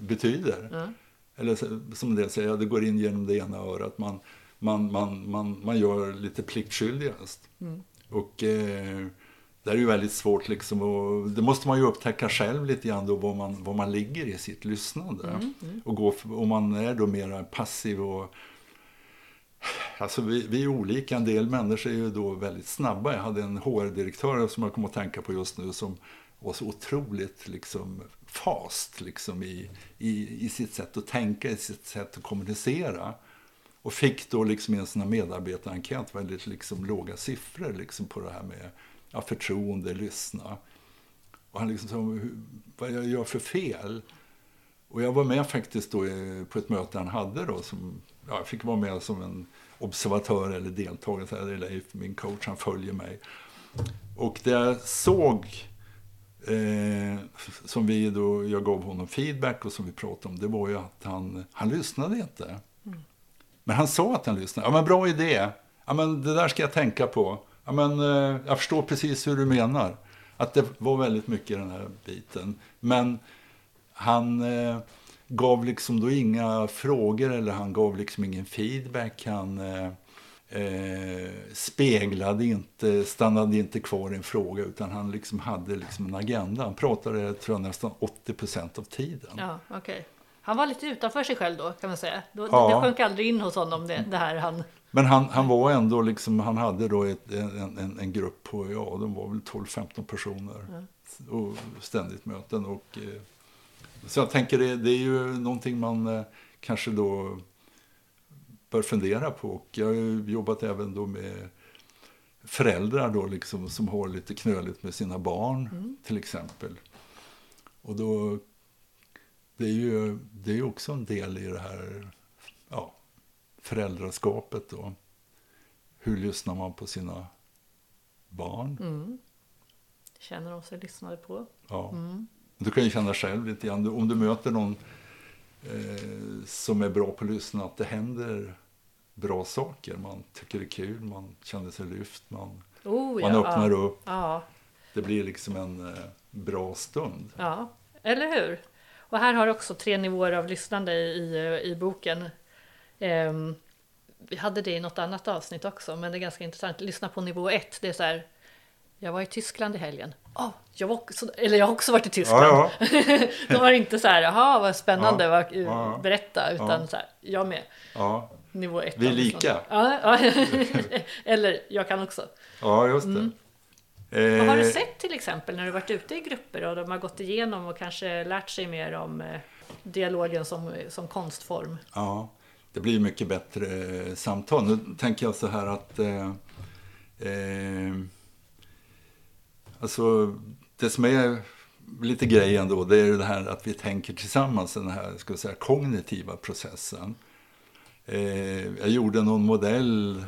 betyder. Mm. Eller som det säger, det går in genom det ena örat. Man, man, man, man, man gör lite pliktskyldigast. Mm. Och eh, det är ju väldigt svårt liksom. Och det måste man ju upptäcka själv lite grann då, var man, var man ligger i sitt lyssnande. Mm, mm. Och gå, om man är då mer passiv och Alltså vi, vi är olika, en del människor är ju då väldigt snabba. Jag hade en HR-direktör som jag kommer att tänka på just nu som var så otroligt liksom fast liksom i, i, i sitt sätt att tänka, i sitt sätt att kommunicera. Och fick då liksom i en sån här medarbetarenkät väldigt liksom låga siffror liksom på det här med ja, förtroende, lyssna. Och han liksom sa, vad jag gör för fel? Och jag var med faktiskt då på ett möte han hade då. Som, ja, jag fick vara med som en observatör eller deltagare. Så här, Leif, min coach, han följer mig. Och det jag såg, eh, som vi då, jag gav honom feedback och som vi pratade om, det var ju att han, han lyssnade inte. Mm. Men han sa att han lyssnade. Ja, men bra idé. Ja, men det där ska jag tänka på. Ja, men, eh, jag förstår precis hur du menar. Att det var väldigt mycket i den här biten. Men han eh, gav liksom då inga frågor eller han gav liksom ingen feedback. Han eh, eh, speglade inte, stannade inte kvar i en fråga utan han liksom hade liksom en agenda. Han pratade tror jag, nästan 80 procent av tiden. Ja, okay. Han var lite utanför sig själv då kan man säga. Då, ja. Det sjönk aldrig in hos honom det, det här han... Men han, han var ändå liksom, han hade då ett, en, en, en, grupp på, ja de var väl 12-15 personer. Mm. Och ständigt möten och eh, så jag tänker det, det är ju någonting man eh, kanske då bör fundera på. Och jag har jobbat även då med föräldrar då liksom, som har lite knöligt med sina barn mm. till exempel. Och då det är ju det är också en del i det här ja, föräldraskapet. Då. Hur lyssnar man på sina barn? Mm. Känner de sig lyssnade på? Ja. Mm. Du kan ju känna själv lite grann, om du möter någon eh, som är bra på att lyssna, att det händer bra saker. Man tycker det är kul, man känner sig lyft, man, Oh, man öppnar ja. upp. Ja, Det blir liksom en eh, bra stund. ja, eller hur? Och här har du också tre nivåer av lyssnande i, i, i boken. Ehm, vi hade det i något annat avsnitt också, men det är ganska intressant. Lyssna på nivå ett, det är så här. Jag var i Tyskland i helgen. Oh, jag var också, eller jag har också varit i Tyskland. Ja, Då var det inte så här, jaha vad spännande, Ja, vad, ja, berätta, utan ja. så här, jag med. ja, Nivå ett. Vi är lika. Ja, ja. eller jag kan också. ja just det. Mm. Vad har du Eh, sett till exempel när du varit ute i grupper och de har gått igenom och kanske lärt sig mer om eh, dialogen som, som konstform? Ja, det blir mycket bättre eh, samtal. Nu tänker jag så här att eh, eh, alltså det som är lite grejen då, det är det här att vi tänker tillsammans, den här ska säga, kognitiva processen. Eh, jag gjorde någon modell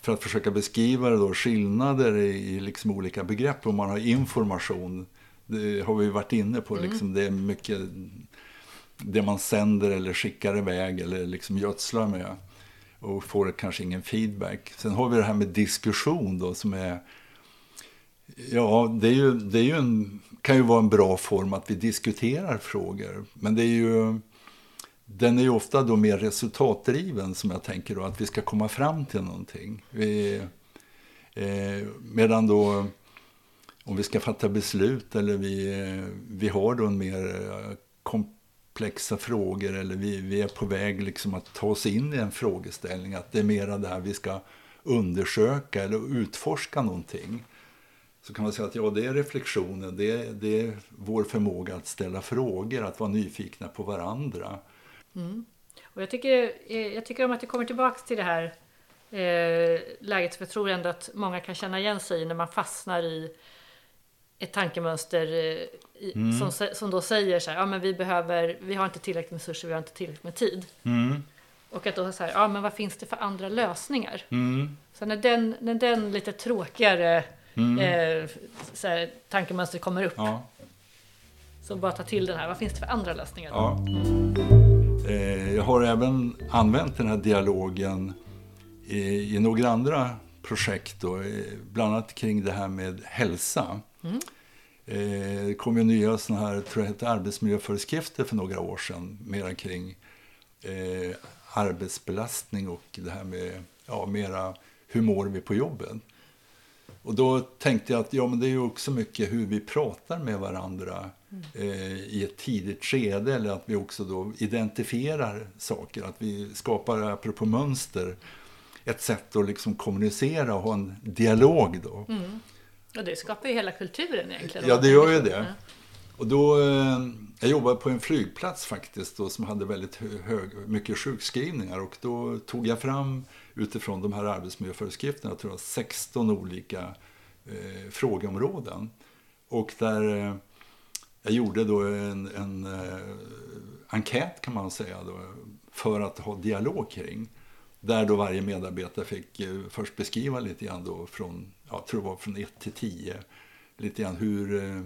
för att försöka beskriva då, skillnader i, i liksom olika begrepp. Om man har information, det har vi varit inne på, liksom, det är mycket det man sänder eller skickar iväg eller liksom gödslar med och får kanske ingen feedback. Sen har vi det här med diskussion då som är Ja, det, är ju, det är ju en, kan ju vara en bra form att vi diskuterar frågor. Men det är ju, den är ju ofta då mer resultatdriven som jag tänker då, att vi ska komma fram till någonting. Vi, eh, medan då om vi ska fatta beslut eller vi, eh, vi har då en mer eh, komplexa frågor eller vi, vi är på väg liksom att ta oss in i en frågeställning. Att det är mera där vi ska undersöka eller utforska någonting. Så kan man säga att ja, det är reflektionen, det är, det är vår förmåga att ställa frågor, att vara nyfikna på varandra. Mm. Och jag, tycker, eh, jag tycker om att det kommer tillbaks till det här eh, läget, för jag tror ändå att många kan känna igen sig när man fastnar i ett tankemönster eh, i, som, sä- som då säger så här, ja men vi behöver, vi har inte tillräckligt med resurser, vi har inte tillräckligt med tid. Och att då så här, ja men vad finns det för andra lösningar? Så när den, när den lite tråkigare eh, så här, tankemönstret kommer upp, Ja, så bara ta till den här, vad finns det för andra lösningar? ja. Eh, jag har även använt den här dialogen i, i några andra projekt, då, eh, bland annat kring det här med hälsa. Eh, Det kom ju nya såna här, tror jag hette arbetsmiljöföreskrifter för några år sedan, mera kring eh, arbetsbelastning och det här med, ja, mera hur mår vi på jobbet. Och då tänkte jag att ja, men det är ju också mycket hur vi pratar med varandra eh, i ett tidigt skede eller att vi också då identifierar saker, att vi skapar, apropå mönster, ett sätt att liksom kommunicera och ha en dialog då. Mm. Och det skapar ju hela kulturen egentligen. Ja, det gör ju det. Och då, eh, jag jobbade på en flygplats faktiskt då, som hade väldigt hö- hög, mycket sjukskrivningar och då tog jag fram utifrån de här arbetsmiljöföreskrifterna, jag tror jag 16 olika eh, frågeområden. Och där eh, jag gjorde då en, en eh, enkät kan man säga då, för att ha dialog kring. Där då varje medarbetare fick eh, först beskriva lite grann då från, jag tror det var från 1 till 10, lite grann hur eh,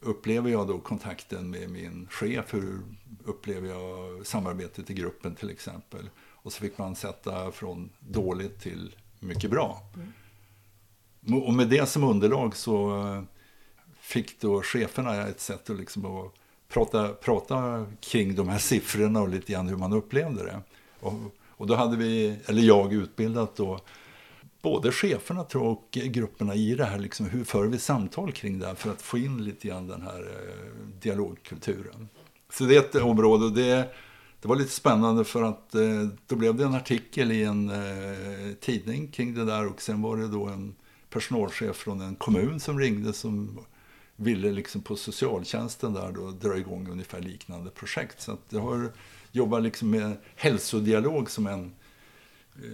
upplever jag då kontakten med min chef? Hur upplever jag samarbetet i gruppen till exempel? Och så fick man sätta från dåligt till mycket bra. Och med det som underlag så eh, fick då cheferna ett sätt att, liksom prata, prata kring de här siffrorna och lite grann hur man upplevde det. Och, och då hade vi, eller jag, utbildat då både cheferna tror jag, och grupperna i det här. Liksom, hur för vi samtal kring det här för att få in lite grann den här eh, dialogkulturen. Så det är ett område och det, det var lite spännande för att eh, då blev det en artikel i en eh, tidning kring det där och sen var det då en personalchef från en kommun som ringde som ville liksom på socialtjänsten där då dra igång ungefär liknande projekt. Så att det har jobbat liksom med hälsodialog som en eh,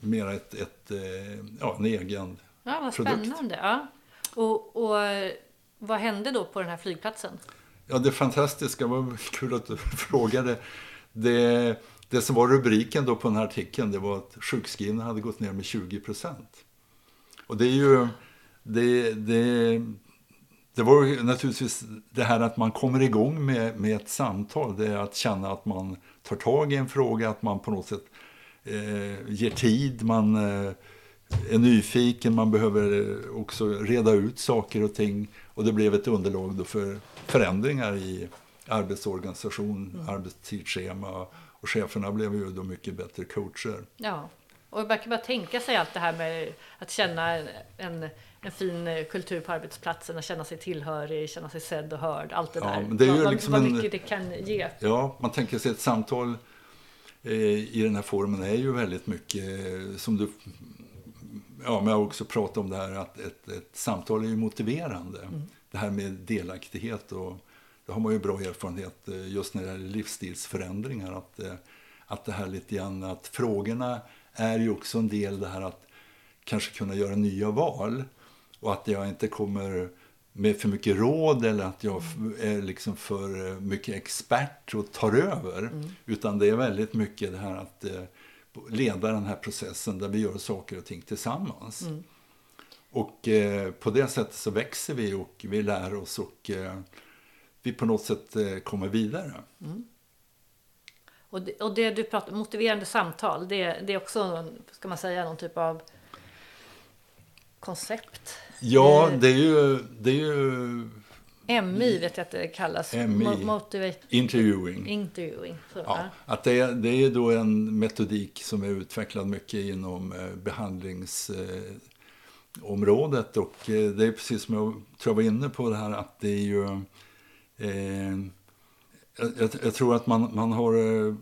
mer ett, ett, eh, ja, en egen Ja, vad produkt. spännande. Ja. Och, och vad hände då på den här flygplatsen? Ja, det fantastiska, var kul att du frågade. Det, det som var rubriken då på den här artikeln, det var att sjukskrivna hade gått ner med 20 procent. Och det är ju, det, det, det var naturligtvis det här att man kommer igång med, med ett samtal. Det är att känna att man tar tag i en fråga, att man på något sätt eh, ger tid, man eh, är nyfiken, man behöver också reda ut saker och ting. Och det blev ett underlag då för förändringar i arbetsorganisation, mm. arbetstidsschema och cheferna blev ju då mycket bättre coacher. Ja, och man kan bara tänka sig allt det här med att känna en, en fin kultur på arbetsplatsen, att känna sig tillhörig, känna sig sedd och hörd, allt det ja, där. Det är ju vad, liksom vad mycket en, det kan ge. Ja, man tänker sig ett samtal eh, i den här formen är ju väldigt mycket eh, som du ja, men jag har också pratat om det här att ett, ett samtal är ju motiverande. Mm. Det här med delaktighet och det har man ju bra erfarenhet eh, just när det gäller livsstilsförändringar. Att, eh, att det här lite grann att frågorna är ju också en del det här att kanske kunna göra nya val. Och att jag inte kommer med för mycket råd eller att jag är liksom för eh, mycket expert och tar över. Mm. Utan det är väldigt mycket det här att leda den här processen där vi gör saker och ting tillsammans. Mm. Och eh, på det sättet så växer vi och vi lär oss och eh, vi på något sätt eh, kommer vidare. Mm. Och, det, och det du pratar motiverande samtal, det, det är också, ska man säga, någon typ av koncept? Ja, det är ju, det är ju MI vet jag att det kallas. MI, Motivate interviewing. interviewing så, ja, att det, det är då en metodik som är utvecklad mycket inom eh, behandlingsområdet. Och eh, det är precis som jag tror jag var inne på det här att det är ju... Eh, jag, jag, tror att man, man har eh,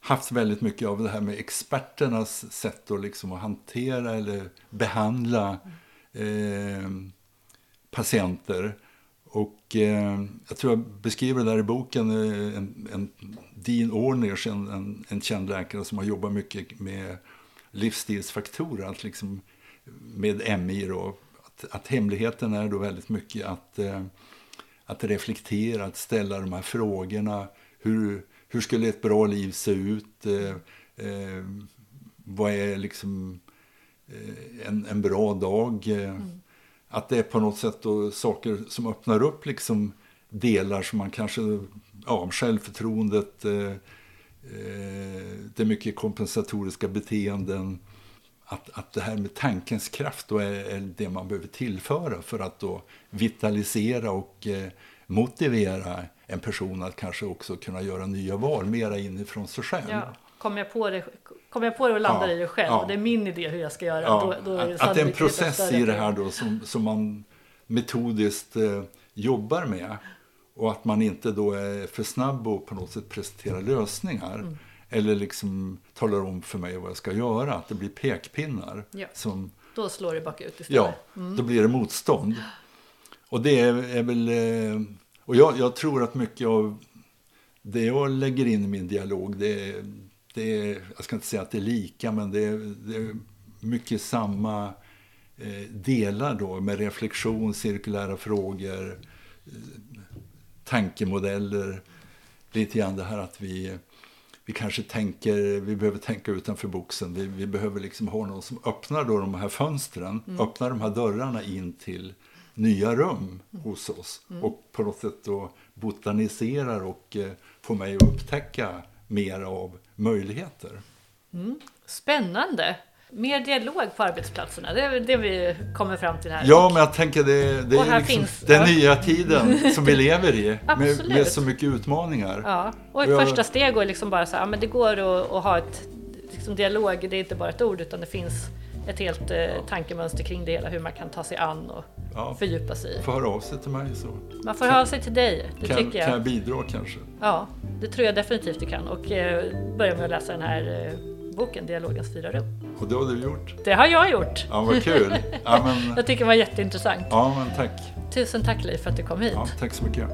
haft väldigt mycket av det här med experternas sätt att, liksom att hantera eller behandla eh, patienter. Och eh, jag tror jag beskriver det där i boken, eh, en, en Dean Ornish, en, en, en känd läkare som har jobbat mycket med livsstilsfaktorer, att liksom med MI då, att, att hemligheten är då väldigt mycket att, eh, att reflektera, att ställa de här frågorna. Hur, hur skulle ett bra liv se ut? Eh, eh, vad är liksom eh, en, en bra dag? Mm att det är på något sätt då saker som öppnar upp liksom delar som man kanske, ja, självförtroendet, eh, eh, det är mycket kompensatoriska beteenden. Att, att det här med tankens kraft då är, är det man behöver tillföra för att då vitalisera och eh, motivera en person att kanske också kunna göra nya val, mera inifrån sig själv. Ja. Kommer jag på det, kom jag på det och landar ja, i det själv ja. det är min idé hur jag ska göra. Ja, då, då det att, det är en process i det här då som, som man metodiskt eh, jobbar med. Och att man inte då är för snabb och på något sätt presenterar lösningar. Mm. Eller liksom talar om för mig vad jag ska göra. Att det blir pekpinnar. Ja. Som, då slår det bakut istället. Ja, mm. då blir det motstånd. Och det är, är väl... Eh, och jag, jag, tror att mycket av det jag lägger in i min dialog, det är det är, jag ska inte säga att det är lika, men det är, det är mycket samma eh, delar då med reflektion, cirkulära frågor, eh, tankemodeller. Lite grann det här att vi, vi kanske tänker, vi behöver tänka utanför boxen. Vi, vi behöver liksom ha någon som öppnar då de här fönstren, mm. öppnar de här dörrarna in till nya rum hos oss. Mm. Och på något sätt då botaniserar och eh, får mig att upptäcka mer av möjligheter. Mm. Spännande! Mer dialog på arbetsplatserna, det är det vi kommer fram till här. Ja, men jag tänker det, det är liksom finns, den ja. nya tiden som vi lever i. med, med, så mycket utmaningar. Ja, och ett och jag... första steg är liksom bara så här, men det går att, att ha ett liksom dialog, det är inte bara ett ord utan det finns ett helt eh, tankemönster kring det hela, hur man kan ta sig an och ja, fördjupa sig i. Får höra av sig till mig så. Man får kan, höra av sig till dig, det kan, tycker jag. Kan jag bidra kanske? Ja, det tror jag definitivt du kan och eh, börja med att läsa den här eh, boken Dialogens fyra rum. Och det har du gjort? Det har jag gjort! Ja, vad kul! Ja, men... jag tycker det var jätteintressant. Ja, men tack! Tusen tack Leif för att du kom hit. Ja, tack så mycket.